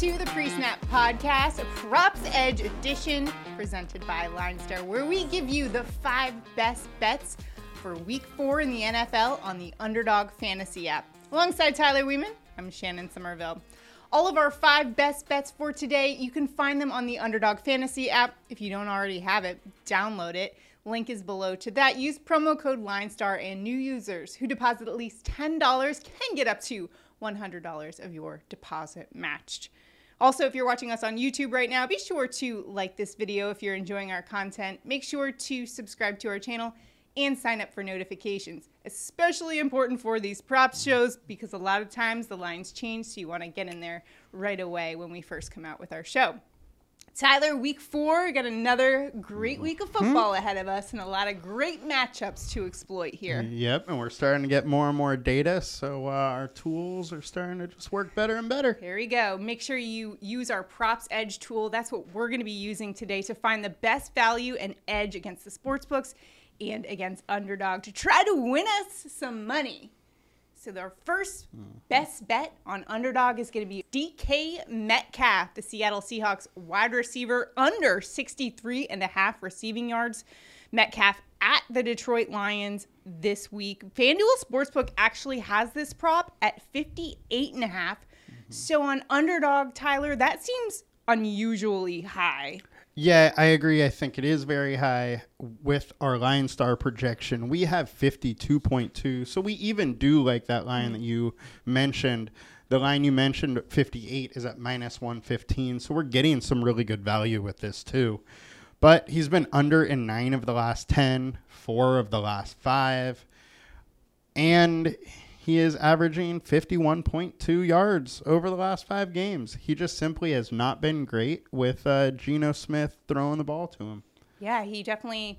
to the Pre Snap Podcast, Props Edge Edition, presented by LineStar, where we give you the five best bets for week four in the NFL on the Underdog Fantasy app. Alongside Tyler Weeman, I'm Shannon Somerville. All of our five best bets for today, you can find them on the Underdog Fantasy app. If you don't already have it, download it. Link is below to that. Use promo code LineStar, and new users who deposit at least $10 can get up to $100 of your deposit matched. Also, if you're watching us on YouTube right now, be sure to like this video if you're enjoying our content. Make sure to subscribe to our channel and sign up for notifications. Especially important for these props shows because a lot of times the lines change, so you want to get in there right away when we first come out with our show. Tyler, week four, we got another great week of football ahead of us and a lot of great matchups to exploit here. Yep, and we're starting to get more and more data, so uh, our tools are starting to just work better and better. Here we go. Make sure you use our props edge tool. That's what we're going to be using today to find the best value and edge against the sports books and against underdog to try to win us some money. So our first best bet on underdog is going to be DK Metcalf, the Seattle Seahawks wide receiver, under 63 and a half receiving yards. Metcalf at the Detroit Lions this week. FanDuel Sportsbook actually has this prop at 58 and a half. So on underdog, Tyler, that seems unusually high. Yeah, I agree. I think it is very high with our LineStar projection. We have 52.2, so we even do like that line that you mentioned. The line you mentioned, 58, is at minus 115, so we're getting some really good value with this too. But he's been under in nine of the last 10, four of the last five, and he is averaging 51.2 yards over the last five games. He just simply has not been great with uh, Geno Smith throwing the ball to him. Yeah, he definitely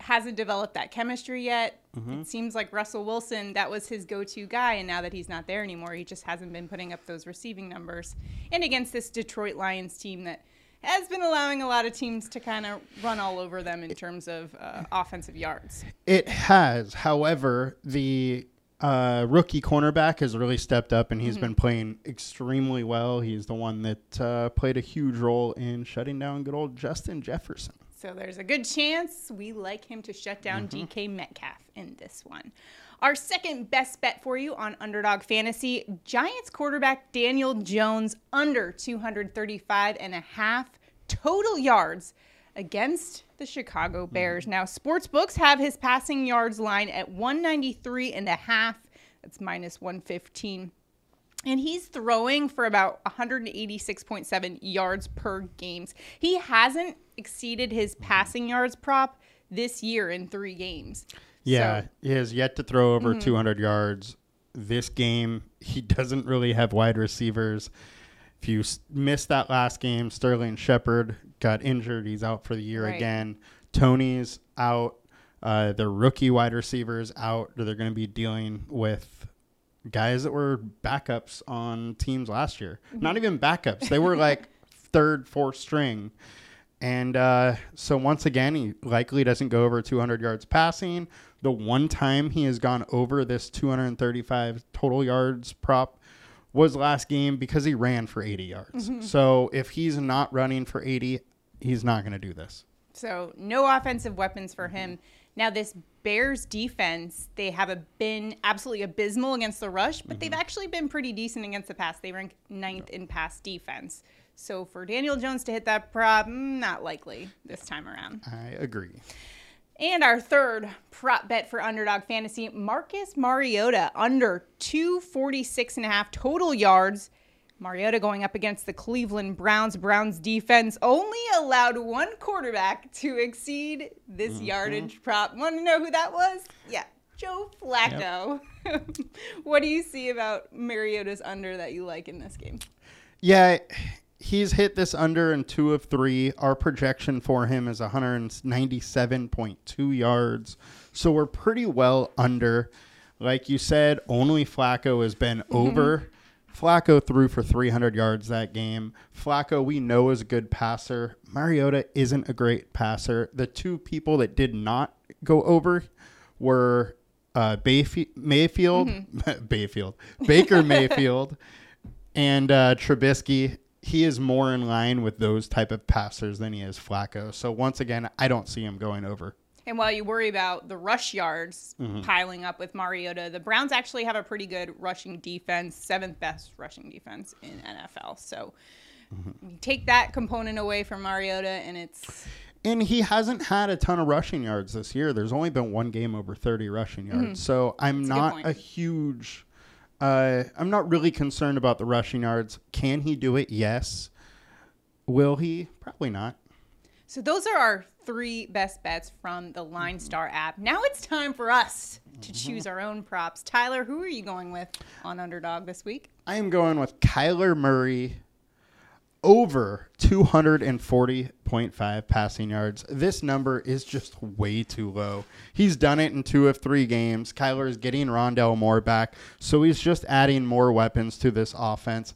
hasn't developed that chemistry yet. It seems like Russell Wilson, that was his go to guy. And now that he's not there anymore, he just hasn't been putting up those receiving numbers. And against this Detroit Lions team that has been allowing a lot of teams to kind of run all over them in terms of uh, offensive yards. It has. However, the uh, rookie cornerback has really stepped up and he's been playing extremely well. He's the one that uh, played a huge role in shutting down good old Justin Jefferson. So there's a good chance we like him to shut down DK Metcalf in this one. Our second best bet for you on Underdog Fantasy Giants quarterback Daniel Jones under 235 and a half total yards against the Chicago mm-hmm. Bears. Now, sports books have his passing yards line at 193 and a half. That's minus 115 and he's throwing for about 186.7 yards per games. He hasn't exceeded his mm-hmm. passing yards prop this year in three games. Yeah, So- he has yet to throw over mm-hmm. 200 yards this game. He doesn't really have wide receivers. If you s- missed that last game, Sterling Shepard got injured. He's out for the year Right. again. Tony's out. Uh, the rookie wide receivers out. They're going to be dealing with guys that were backups on teams last year. Not even backups. They were like third, fourth string. And uh, so once again, he likely doesn't go over 200 yards passing. The one time he has gone over this 235 total yards prop was last game because he ran for 80 yards. So if he's not running for 80, he's not going to do this. So no offensive weapons for him. Now this Bears defense, they have a, been absolutely abysmal against the rush, but they've actually been pretty decent against the pass. They rank ninth in pass defense. So for Daniel Jones to hit that prop, mm, not likely this time around. I agree. And our third prop bet for underdog fantasy, Marcus Mariota under 246 and a half total yards. Mariota going up against the Cleveland Browns. Browns defense only allowed one quarterback to exceed this mm-hmm. yardage prop. Want to know who that was? Yeah, Joe Flacco. what do you see about Mariota's under that you like in this game? Yeah, he's hit this under in two of three. Our projection for him is 197.2 yards. So we're pretty well under. Like you said, only Flacco has been over. Flacco threw for 300 yards that game. Flacco, we know, is a good passer. Mariota isn't a great passer. The two people that did not go over were uh, Bayf- Mayfield, Bayfield, Baker Mayfield, and uh, Trubisky. He is more in line with those type of passers than he is Flacco. So once again, I don't see him going over. And while you worry about the rush yards Mm-hmm. piling up with Mariota, the Browns actually have a pretty good rushing defense, seventh best rushing defense in NFL. So Mm-hmm. you take that component away from Mariota, and it's And he hasn't had a ton of rushing yards this year. There's only been one game over 30 rushing yards. So I'm Mm-hmm. That's not point. a huge. Uh, I'm not really concerned about the rushing yards. Can he do it? Yes. Will he? Probably not. so. Those are our three best bets from the Line Star app. Now it's time for us to Mm-hmm. choose our own props. Tyler, who are you going with on Underdog this week? I am going with Kyler Murray over 240.5 passing yards. This number is just way too low. He's done it in two of three games. Kyler is getting Rondale Moore back, so he's just adding more weapons to this offense.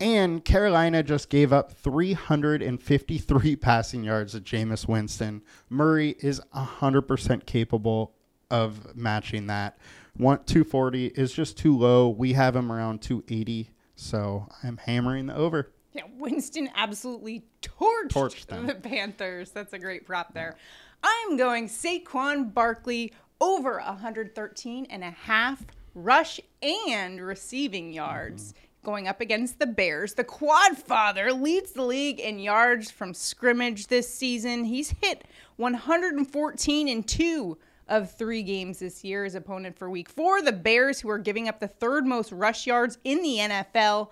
And Carolina just gave up 353 passing yards to Jameis Winston. Murray is 100% capable of matching that. One, 240 is just too low. We have him around 280, so I'm hammering the over. Yeah, Winston absolutely torched, Torched them. the Panthers. That's a great prop there. I'm going Saquon Barkley over 113 and a half rush and receiving yards. Going up against the Bears. The quad father leads the league in yards from scrimmage this season. He's hit 114 and 2 of three games this year. His opponent for week four, the Bears, who are giving up the third most rush yards in the NFL.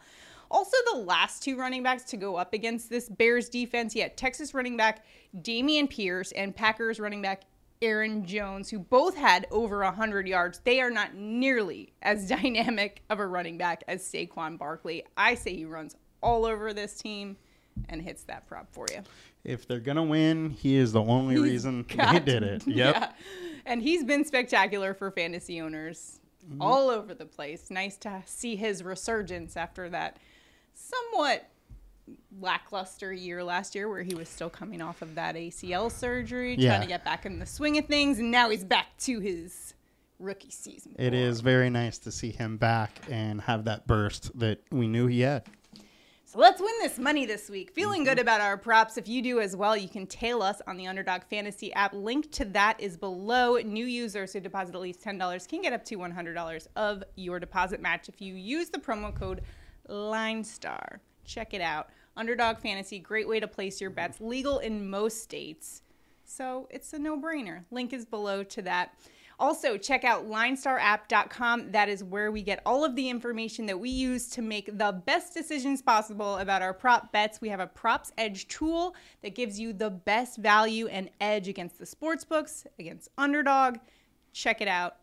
Also, the last two running backs to go up against this Bears defense, you had Texans running back Dameon Pierce and Packers running back Aaron Jones, who both had over 100 yards. They are not nearly as dynamic of a running back as Saquon Barkley. I say he runs all over this team and hits that prop for you. If they're going to win, he is the only reason they did it. Yep. Yeah. And he's been spectacular for fantasy owners Mm-hmm. all over the place. Nice to see his resurgence after that somewhat lackluster year last year where he was still coming off of that ACL surgery, Yeah. trying to get back in the swing of things, and now he's back to his rookie season. It is very nice to see him back and have that burst that we knew he had. So let's win this money this week. Feeling good about our props. If you do as well, you can tail us on the Underdog Fantasy app. Link to that is below. New users who deposit at least $10 can get up to $100 of your deposit match if you use the promo code LINESTAR. Check it out. Underdog Fantasy, great way to place your bets. Legal in most states. So it's a no brainer. Link is below to that. Also, check out linestarapp.com. That is where we get all of the information that we use to make the best decisions possible about our prop bets. We have a props edge tool that gives you the best value and edge against the sports books, against underdog. Check it out,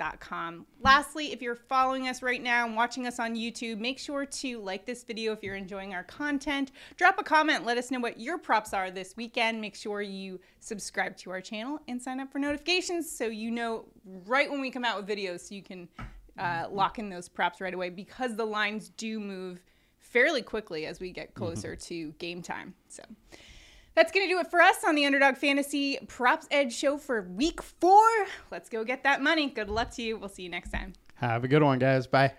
linestarapp.com. Lastly, if you're following us right now and watching us on YouTube, make sure to like this video if you're enjoying our content. Drop a comment, let us know what your props are this weekend. Make sure you subscribe to our channel and sign up for notifications so you know right when we come out with videos so you can uh, lock in those props right away because the lines do move fairly quickly as we get closer to game time. So that's going to do it for us on the Underdog Fantasy Props Edge show for week four. Let's go get that money. Good luck to you. We'll see you next time. Have a good one, guys. Bye.